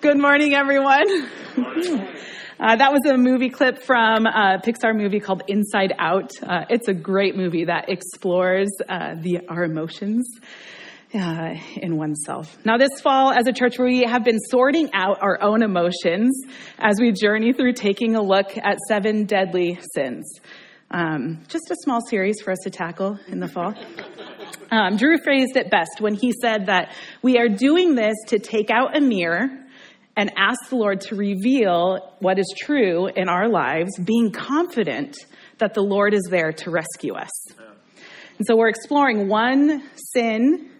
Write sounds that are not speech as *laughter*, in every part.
Good morning, everyone. *laughs* Uh, that was a movie clip from a Pixar movie called Inside Out. Uh, it's a great movie that explores uh, the, our emotions uh, in oneself. Now, this fall, as a church, we have been sorting out our own emotions as we journey through taking a look at seven deadly sins. Um, just a small series for us to tackle in the fall. *laughs* Um, Drew phrased it best when he said that we are doing this to take out a mirror and ask the Lord to reveal what is true in our lives, being confident that the Lord is there to rescue us. And so we're exploring one sin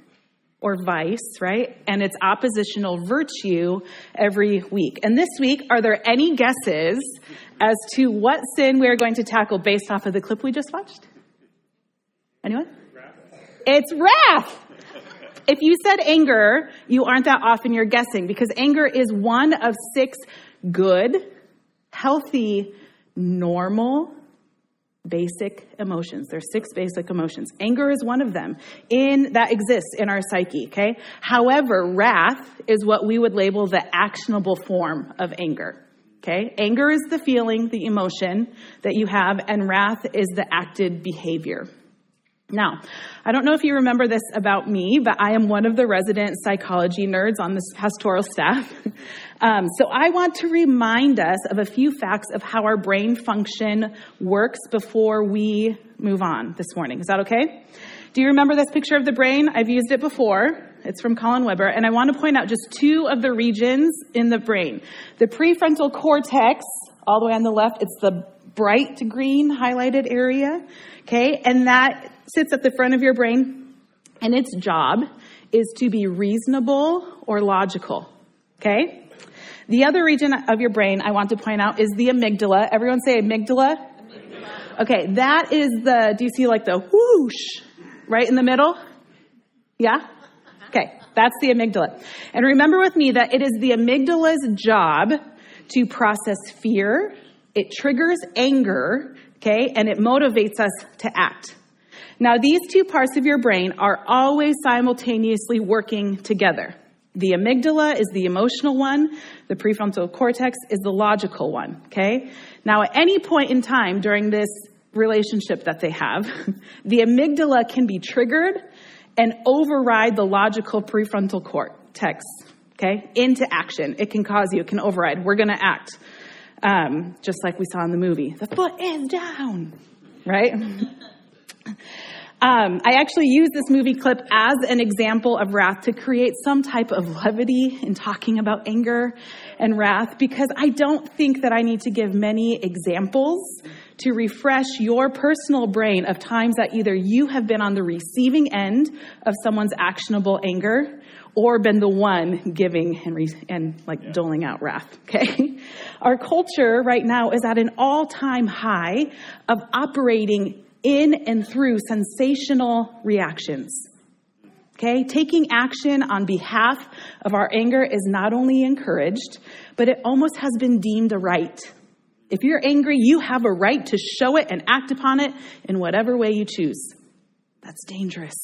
or vice, right? And its oppositional virtue every week. And this week, are there any guesses as to what sin we are going to tackle based off of the clip we just watched? Anyone? It's wrath. If you said anger, you aren't that often you're guessing because anger is one of six good, healthy, normal, basic emotions. There's six basic emotions. Anger is one of them in that exists in our psyche, okay? However, wrath is what we would label the actionable form of anger. Okay? Anger is the feeling, the emotion that you have, and wrath is the acted behavior. Now, I don't know if you remember this about me, but I am one of the resident psychology nerds on this pastoral staff. *laughs* um, so I want to remind us of a few facts of how our brain function works before we move on this morning. Is that okay? Do you remember this picture of the brain? I've used it before. It's from Colin Weber, and I want to point out just two of the regions in the brain. The prefrontal cortex, all the way on the left, it's the bright green highlighted area, okay? And that sits at the front of your brain, and its job is to be reasonable or logical. Okay? The other region of your brain I want to point out is the amygdala. Everyone say amygdala. amygdala. Okay, that is the, do you see like the whoosh right in the middle? Yeah? Okay, that's the amygdala. And remember with me that it is the amygdala's job to process fear, it triggers anger, okay, and it motivates us to act. Now, these two parts of your brain are always simultaneously working together. The amygdala is the emotional one, the prefrontal cortex is the logical one, okay? Now, at any point in time during this relationship that they have, *laughs* the amygdala can be triggered and override the logical prefrontal cortex, okay, into action. It can cause you, it can override. We're to act, um, just like we saw in the movie. The foot is down, right? *laughs* Um, I actually use this movie clip as an example of wrath to create some type of levity in talking about anger and wrath because I don't think that I need to give many examples to refresh your personal brain of times that either you have been on the receiving end of someone's actionable anger or been the one giving and, re- and like yeah. doling out wrath. *laughs* Okay. Our culture right now is at an all time high of operating in and through sensational reactions. Okay, taking action on behalf of our anger is not only encouraged, but it almost has been deemed a right. If you're angry, you have a right to show it and act upon it in whatever way you choose. That's dangerous.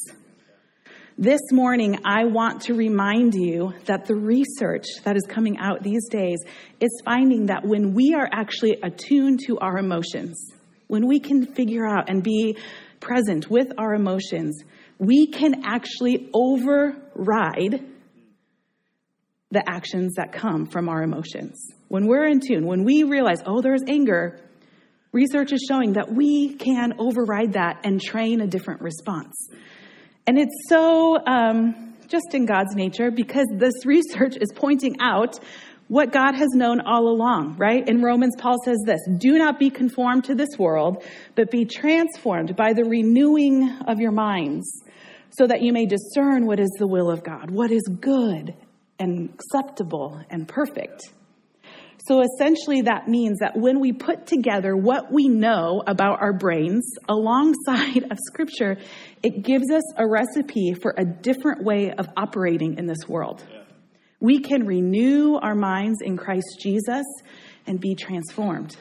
This morning, I want to remind you that the research that is coming out these days is finding that when we are actually attuned to our emotions, when we can figure out and be present with our emotions, we can actually override the actions that come from our emotions. When we're in tune, when we realize, oh, there's anger, research is showing that we can override that and train a different response. And it's so um, just in God's nature because this *laughs* research is pointing out what God has known all along, right? In Romans, Paul says this Do not be conformed to this world, but be transformed by the renewing of your minds, so that you may discern what is the will of God, what is good and acceptable and perfect. So essentially, that means that when we put together what we know about our brains alongside of Scripture, it gives us a recipe for a different way of operating in this world. We can renew our minds in Christ Jesus and be transformed.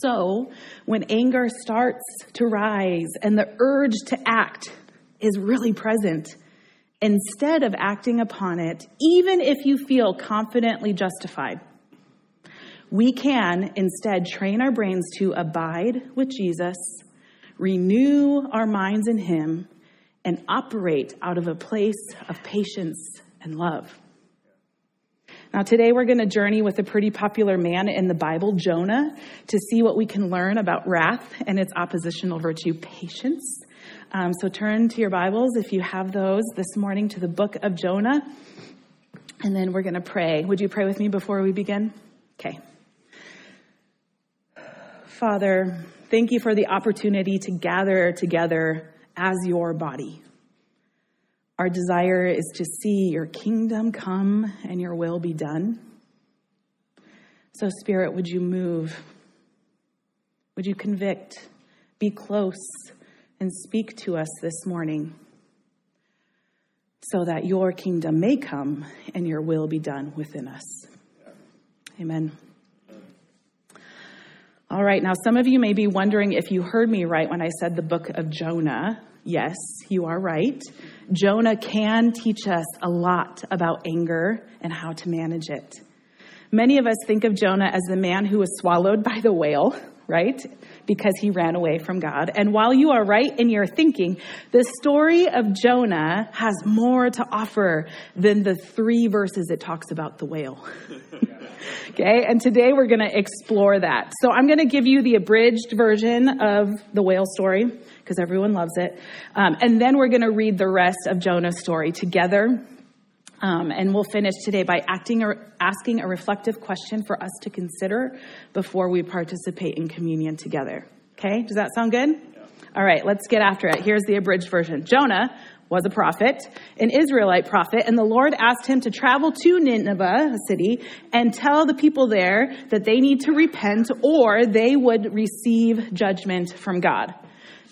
So, when anger starts to rise and the urge to act is really present, instead of acting upon it, even if you feel confidently justified. We can instead train our brains to abide with Jesus, renew our minds in Him, and operate out of a place of patience and love. Now, today we're going to journey with a pretty popular man in the Bible, Jonah, to see what we can learn about wrath and its oppositional virtue, patience. Um, so turn to your Bibles, if you have those, this morning to the book of Jonah. And then we're going to pray. Would you pray with me before we begin? Okay. Father, thank you for the opportunity to gather together as your body. Our desire is to see your kingdom come and your will be done. So, Spirit, would you move? Would you convict? Be close and speak to us this morning so that your kingdom may come and your will be done within us. Amen. All right, now some of you may be wondering if you heard me right when I said the book of Jonah. Yes, you are right. Jonah can teach us a lot about anger and how to manage it. Many of us think of Jonah as the man who was swallowed by the whale, right? Because he ran away from God. And while you are right in your thinking, the story of Jonah has more to offer than the three verses it talks about the whale. *laughs* okay, and today we're going to explore that. So I'm going to give you the abridged version of the whale story because everyone loves it. Um, and then we're going to read the rest of Jonah's story together. Um, and we'll finish today by acting or asking a reflective question for us to consider before we participate in communion together. Okay, does that sound good? Yeah. All right, let's get after it. Here's the abridged version Jonah was a prophet, an Israelite prophet, and the Lord asked him to travel to Nineveh, a city, and tell the people there that they need to repent or they would receive judgment from God.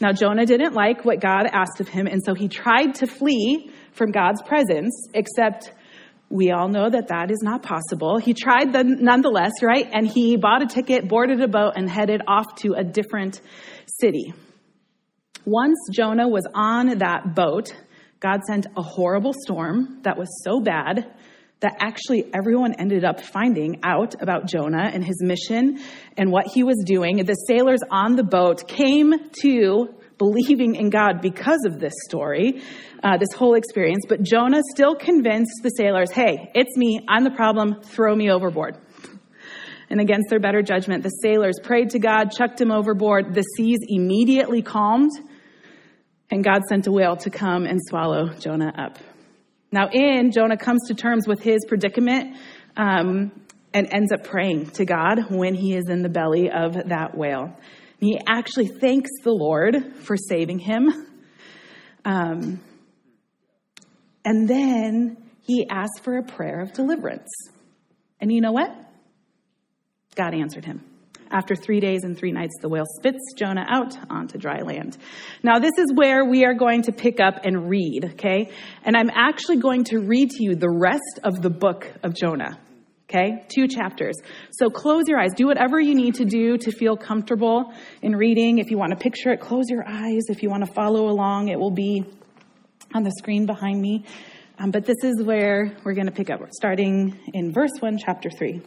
Now, Jonah didn't like what God asked of him, and so he tried to flee from God's presence, except we all know that that is not possible. He tried the, nonetheless, right? And he bought a ticket, boarded a boat, and headed off to a different city. Once Jonah was on that boat, God sent a horrible storm that was so bad that actually everyone ended up finding out about Jonah and his mission and what he was doing. The sailors on the boat came to believing in God because of this story, uh, this whole experience. But Jonah still convinced the sailors hey, it's me, I'm the problem, throw me overboard. And against their better judgment, the sailors prayed to God, chucked him overboard. The seas immediately calmed, and God sent a whale to come and swallow Jonah up. Now, in Jonah comes to terms with his predicament um, and ends up praying to God when he is in the belly of that whale. He actually thanks the Lord for saving him. Um, and then he asks for a prayer of deliverance. And you know what? God answered him. After three days and three nights, the whale spits Jonah out onto dry land. Now, this is where we are going to pick up and read, okay? And I'm actually going to read to you the rest of the book of Jonah, okay? Two chapters. So close your eyes. Do whatever you need to do to feel comfortable in reading. If you want to picture it, close your eyes. If you want to follow along, it will be on the screen behind me. Um, but this is where we're going to pick up, starting in verse 1, chapter 3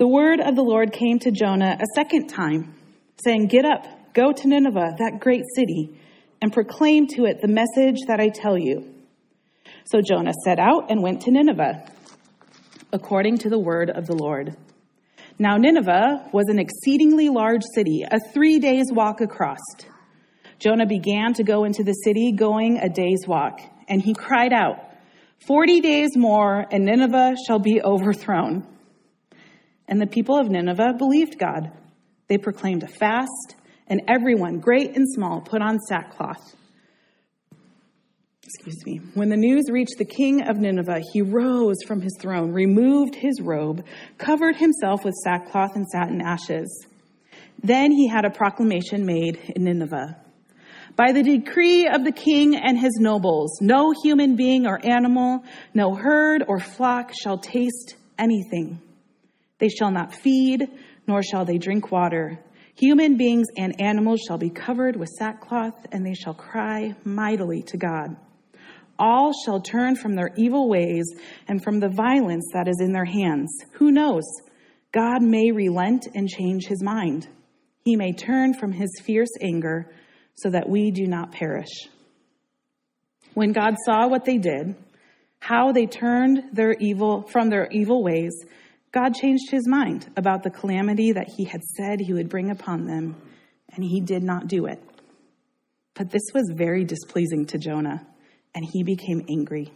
the word of the Lord came to Jonah a second time, saying, Get up, go to Nineveh, that great city, and proclaim to it the message that I tell you. So Jonah set out and went to Nineveh, according to the word of the Lord. Now, Nineveh was an exceedingly large city, a three days' walk across. Jonah began to go into the city, going a day's walk, and he cried out, Forty days more, and Nineveh shall be overthrown. And the people of Nineveh believed God. They proclaimed a fast, and everyone, great and small, put on sackcloth. Excuse me. When the news reached the king of Nineveh, he rose from his throne, removed his robe, covered himself with sackcloth and sat in ashes. Then he had a proclamation made in Nineveh. By the decree of the king and his nobles, no human being or animal, no herd or flock shall taste anything. They shall not feed, nor shall they drink water. Human beings and animals shall be covered with sackcloth, and they shall cry mightily to God. all shall turn from their evil ways and from the violence that is in their hands. Who knows? God may relent and change his mind. He may turn from his fierce anger so that we do not perish. When God saw what they did, how they turned their evil from their evil ways, God changed his mind about the calamity that he had said he would bring upon them, and he did not do it. But this was very displeasing to Jonah, and he became angry.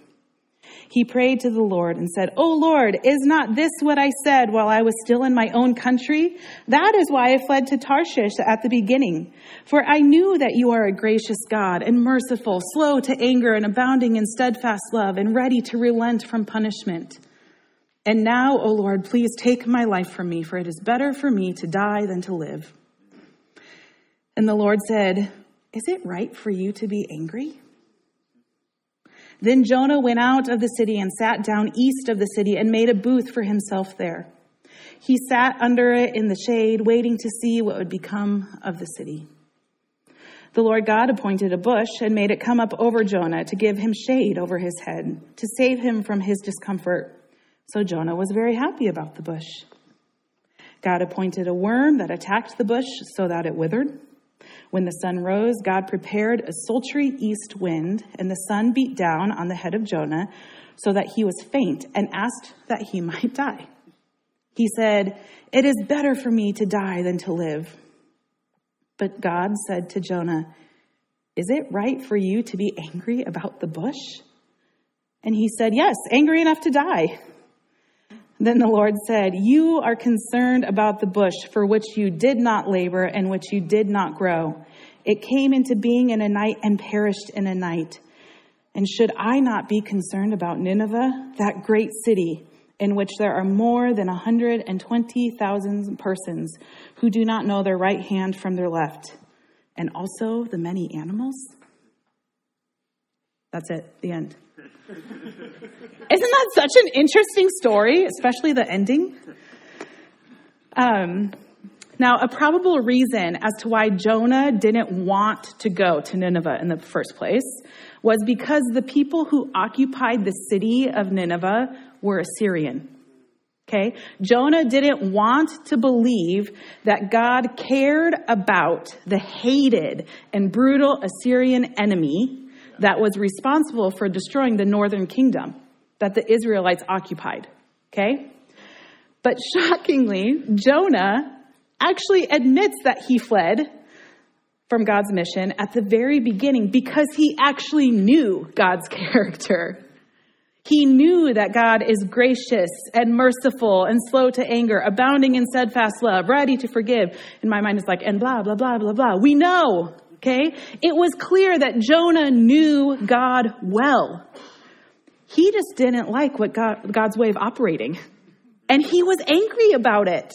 He prayed to the Lord and said, O Lord, is not this what I said while I was still in my own country? That is why I fled to Tarshish at the beginning. For I knew that you are a gracious God and merciful, slow to anger and abounding in steadfast love and ready to relent from punishment. And now, O Lord, please take my life from me, for it is better for me to die than to live. And the Lord said, Is it right for you to be angry? Then Jonah went out of the city and sat down east of the city and made a booth for himself there. He sat under it in the shade, waiting to see what would become of the city. The Lord God appointed a bush and made it come up over Jonah to give him shade over his head, to save him from his discomfort. So Jonah was very happy about the bush. God appointed a worm that attacked the bush so that it withered. When the sun rose, God prepared a sultry east wind, and the sun beat down on the head of Jonah so that he was faint and asked that he *laughs* might die. He said, It is better for me to die than to live. But God said to Jonah, Is it right for you to be angry about the bush? And he said, Yes, angry enough to die. Then the Lord said, You are concerned about the bush for which you did not labor and which you did not grow. It came into being in a night and perished in a night. And should I not be concerned about Nineveh, that great city in which there are more than 120,000 persons who do not know their right hand from their left, and also the many animals? That's it, the end. Isn't that such an interesting story, especially the ending? Um, now, a probable reason as to why Jonah didn't want to go to Nineveh in the first place was because the people who occupied the city of Nineveh were Assyrian. Okay? Jonah didn't want to believe that God cared about the hated and brutal Assyrian enemy that was responsible for destroying the northern kingdom that the Israelites occupied. Okay? But shockingly, Jonah actually admits that he fled from God's mission at the very beginning because he actually knew God's *laughs* character. He knew that God is gracious and merciful and slow to anger, abounding in steadfast love, ready to forgive. In my mind, it's like, and blah, blah, blah, blah, blah. We know Okay? It was clear that Jonah knew God well. He just didn't like what God, God's way of operating. And he was angry about it.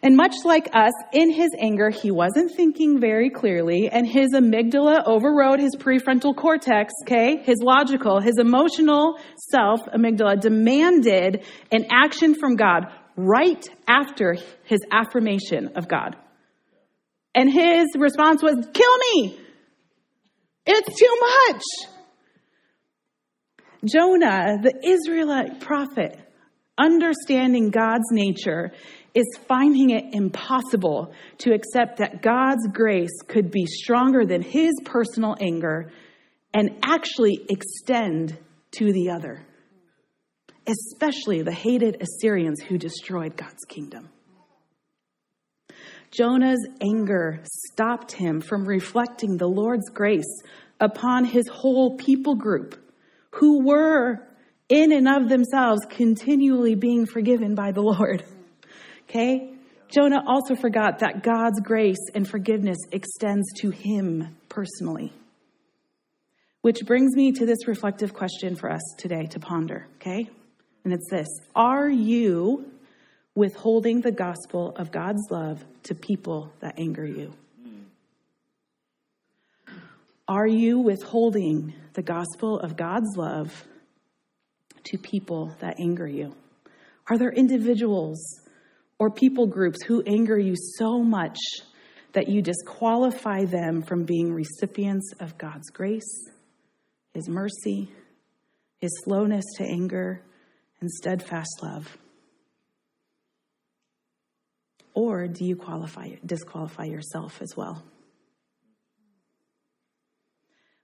And much like us, in his anger, he wasn't thinking very clearly, and his amygdala overrode his prefrontal cortex, okay? His logical, his emotional self, amygdala, demanded an action from God right after his affirmation of God. And his response was, Kill me! It's too much! Jonah, the Israelite prophet, understanding God's nature, is finding it impossible to accept that God's grace could be stronger than his personal anger and actually extend to the other, especially the hated Assyrians who destroyed God's kingdom. Jonah's anger stopped him from reflecting the Lord's grace upon his whole people group, who were in and of themselves continually being forgiven by the Lord. Okay? Jonah also forgot that God's grace and forgiveness extends to him personally. Which brings me to this reflective question for us today to ponder, okay? And it's this Are you withholding the gospel of God's love to people that anger you? Are you withholding the gospel of God's love to people that anger you? Are there individuals or people groups who anger you so much that you disqualify them from being recipients of God's grace, his mercy, his slowness to anger, and steadfast love? Or do you qualify, disqualify yourself as well?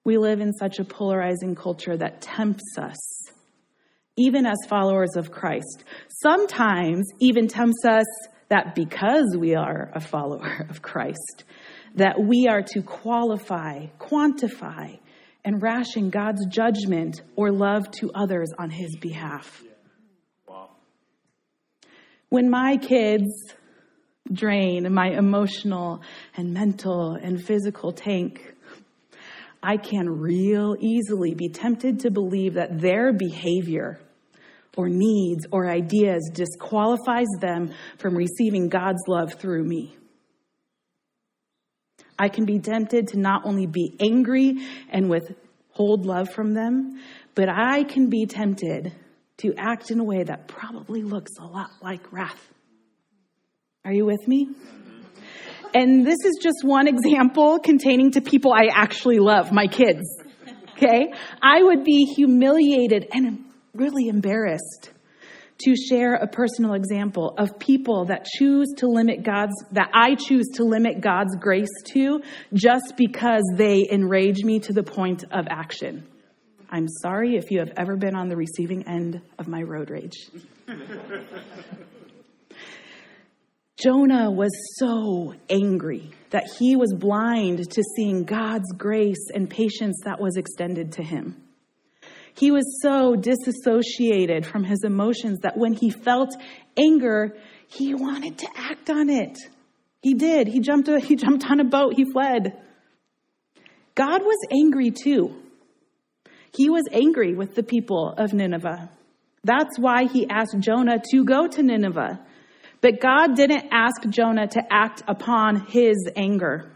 We live in such a polarizing culture that tempts us, even as followers of Christ. Sometimes even tempts us that because we are a follower of Christ, that we are to qualify, quantify, and ration God's judgment or love to others on his behalf. When my kids drain my emotional and mental and physical tank, I can real easily be tempted to believe that their behavior or needs or ideas disqualifies them from receiving God's love through me. I can be tempted to not only be angry and withhold love from them, but I can be tempted to act in a way that probably looks a lot like wrath. Are you with me? And this is just one example containing to people I actually love, my kids. Okay? I would be humiliated and really embarrassed to share a personal example of people that choose to limit God's, that I choose to limit God's grace to just because they enrage me to the point of action. I'm sorry if you have ever been on the receiving end of my road rage. Jonah was so angry that he was blind to seeing God's grace and patience that was extended to him. He was so disassociated from his emotions that when he felt anger, he wanted to act on it. He did. He jumped, *laughs* he jumped on a boat, he fled. God was angry too. He was angry with the people of Nineveh. That's why he asked Jonah to go to Nineveh but God didn't ask Jonah to act upon his anger.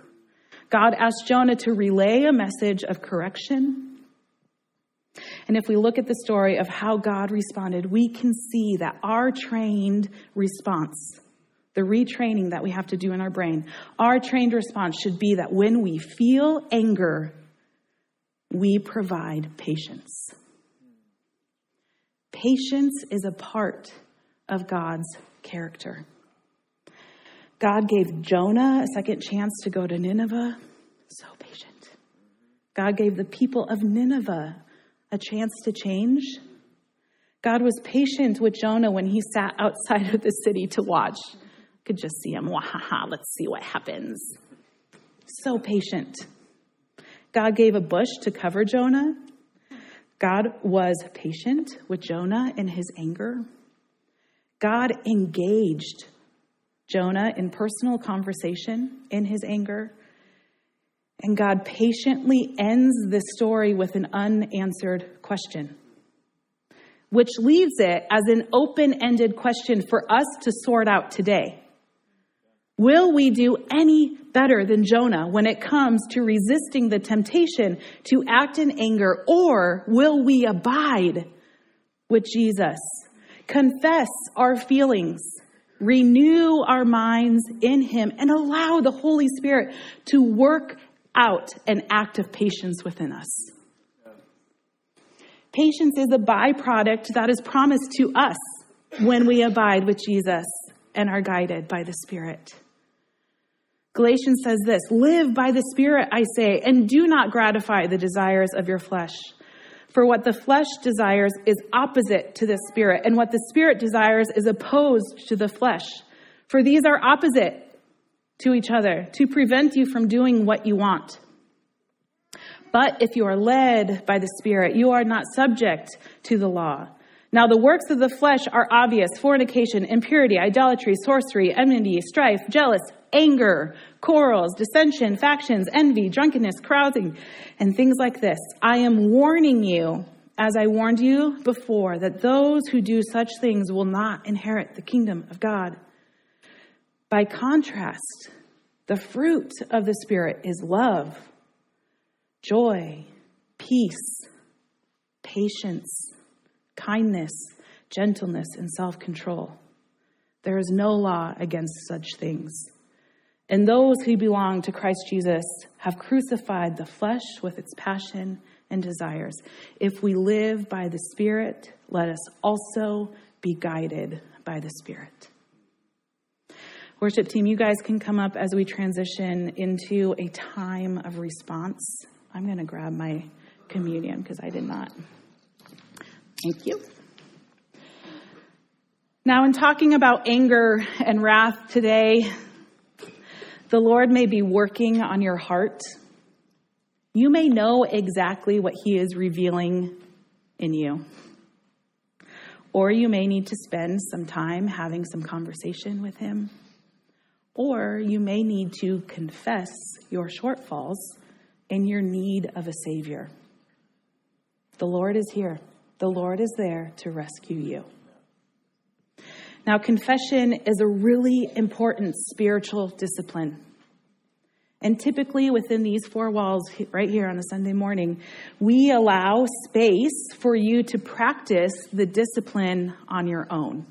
God asked Jonah to relay a message of correction. And if we look at the story of how God responded, we can see that our trained response, the retraining that we have to do in our brain, our trained response should be that when we feel anger, we provide patience. Patience is a part of God's character. God gave Jonah a second chance to go to Nineveh. So patient. God gave the people of Nineveh a chance to change. God was patient with Jonah when he sat outside of the city to watch. Could just see him, wahaha, let's see what happens. So patient. God gave a bush to cover Jonah. God was patient with Jonah in his anger. God engaged Jonah in personal conversation in his anger. And God patiently ends the story with an unanswered question, which leaves it as an open ended question for us to sort out today. Will we do any better than Jonah when it comes to resisting the temptation to act in anger, or will we abide with Jesus? Confess our feelings, renew our minds in Him, and allow the Holy Spirit to work out an act of patience within us. Patience is a byproduct that is promised to us when we abide with Jesus and are guided by the Spirit. Galatians says this Live by the Spirit, I say, and do not gratify the desires of your flesh. For what the flesh desires is opposite to the spirit, and what the spirit desires is opposed to the flesh. For these are opposite to each other to prevent you from doing what you want. But if you are led by the Spirit, you are not subject to the law. Now, the works of the flesh are obvious fornication, impurity, idolatry, sorcery, enmity, strife, jealous, anger, quarrels, dissension, factions, envy, drunkenness, carousing, and things like this. I am warning you, as I warned you before, that those who do such things will not inherit the kingdom of God. By contrast, the fruit of the Spirit is love, joy, peace, patience, kindness, gentleness, and self control. There is no law against such things. And those who belong to Christ Jesus have crucified the flesh with its passion and desires. If we live by the Spirit, let us also be guided by the Spirit. Worship team, you guys can come up as we transition into a time of response. I'm going to grab my communion because I did not. Thank you. Now, in talking about anger and wrath today, the Lord may be working on your heart. You may know exactly what He is revealing in you. Or you may need to spend some time having some conversation with Him. Or you may need to confess your shortfalls and your need of a Savior. The Lord is here, the Lord is there to rescue you. Now, confession is a really important spiritual discipline. And typically, within these four walls, right here on a Sunday morning, we allow space for you to practice the discipline on your own.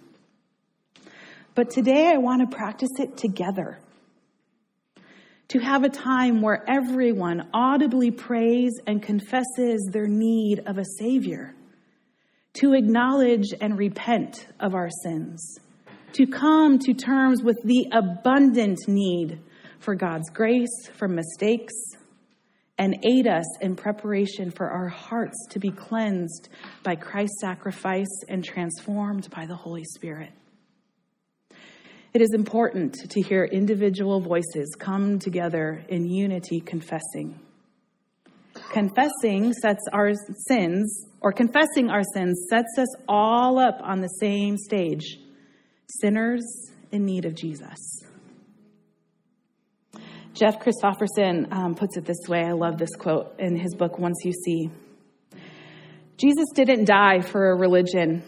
But today, I want to practice it together. To have a time where everyone audibly prays and confesses their need of a Savior. To acknowledge and repent of our sins to come to terms with the abundant need for God's grace, for mistakes, and aid us in preparation for our hearts to be cleansed by Christ's sacrifice and transformed by the Holy Spirit. It is important to hear individual voices come together in unity confessing. Confessing sets our sins, or confessing our sins, sets us all up on the same stage sinners in need of Jesus. Jeff Christopherson um, puts it this way. I love this quote in his book, Once You See. Jesus didn't die for a religion,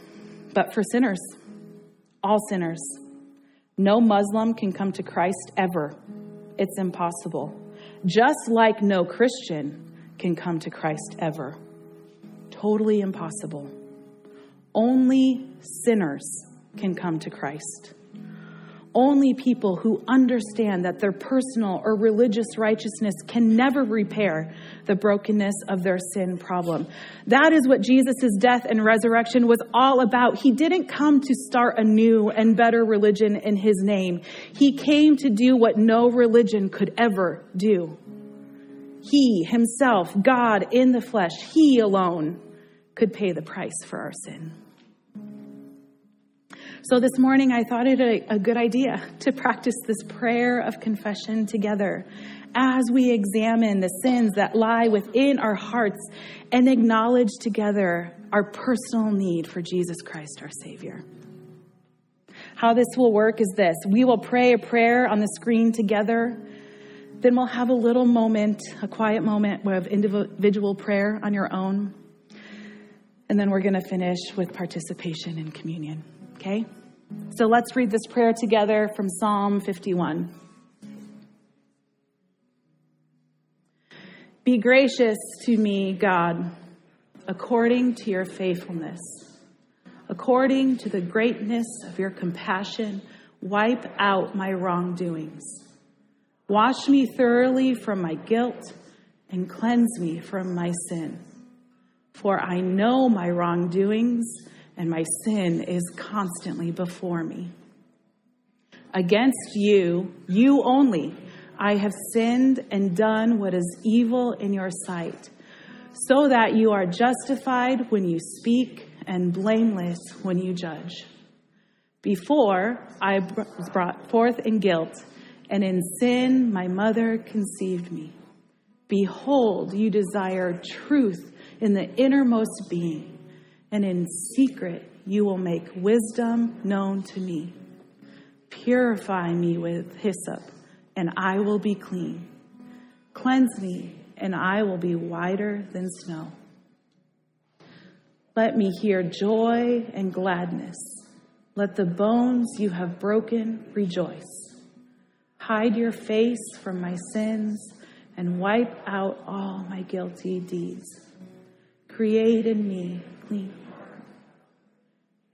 but for sinners, all sinners. No Muslim can come to Christ ever. It's impossible. Just like no Christian can come to Christ ever. Totally impossible. Only sinners can come to Christ. Only people who understand that their personal or religious righteousness can never repair the brokenness of their sin problem. That is what Jesus' death and resurrection was all about. He didn't come to start a new and better religion in his name. He came to do what no religion could ever do. He himself, God in the flesh, he alone could pay the price for our sin. So this morning, I thought it a, a good idea to practice this prayer of confession together as we examine the sins that lie within our hearts and acknowledge together our personal need for Jesus Christ, our Savior. How this will work is this we will pray a prayer on the screen together. Then we'll have a little moment, a quiet moment of individual prayer on your own. And then we're going to finish with participation in communion. Okay? So let's read this prayer together from Psalm 51. Be gracious to me, God, according to your faithfulness. According to the greatness of your compassion, wipe out my wrongdoings. Wash me thoroughly from my guilt and cleanse me from my sin. For I know my wrongdoings and my sin is constantly before me. Against you, you only, I have sinned and done what is evil in your sight, so that you are justified when you speak and blameless when you judge. Before I was brought forth in guilt, and in sin my mother conceived me. Behold, you desire truth in the innermost being and in secret you will make wisdom known to me. Purify me with hyssop, and I will be clean. Cleanse me, and I will be whiter than snow. Let me hear joy and gladness. Let the bones you have broken rejoice. Hide your face from my sins and wipe out all my guilty deeds. Create in me clean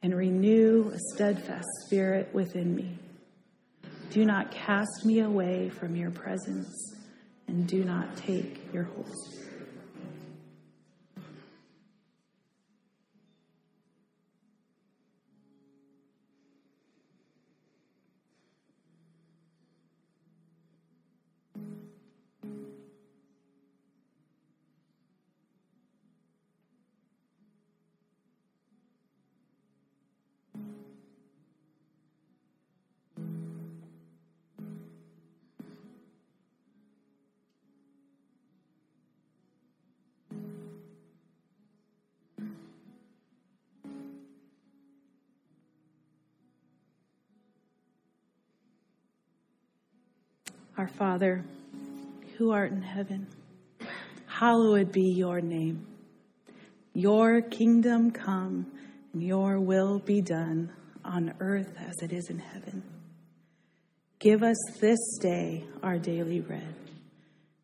and renew a steadfast spirit within me. Do not cast me away from your presence and do not take your Holy Spirit. Our Father, who art in heaven, hallowed be your name. Your kingdom come, and your will be done on earth as it is in heaven. Give us this day our daily bread,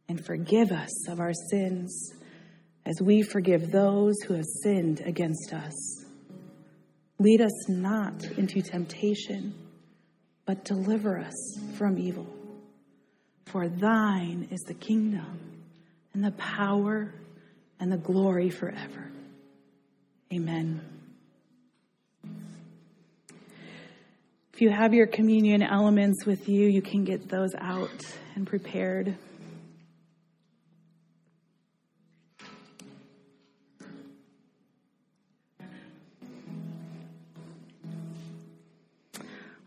and forgive us of our sins as we forgive those who have sinned against us. Lead us not into temptation, but deliver us from evil. For thine is the kingdom, and the power, and the glory forever. Amen. If you have your communion elements with you, you can get those out and prepared.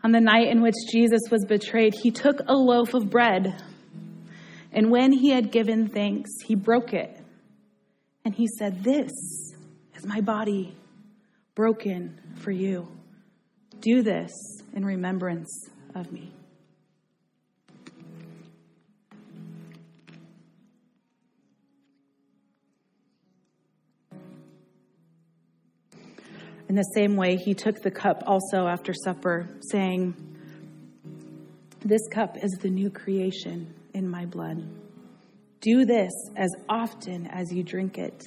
On the night in which Jesus was betrayed, he took a loaf of bread. And when he had given thanks, he broke it. And he said, This is my body broken for you. Do this in remembrance of me. In the same way, he took the cup also after supper, saying, This cup is the new creation in my blood. Do this as often as you drink it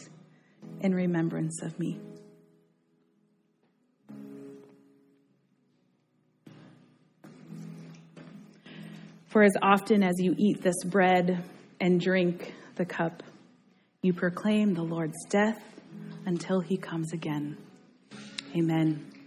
in remembrance of me. For as often as you eat this bread and drink the cup, you proclaim the Lord's death until he comes again. Amen.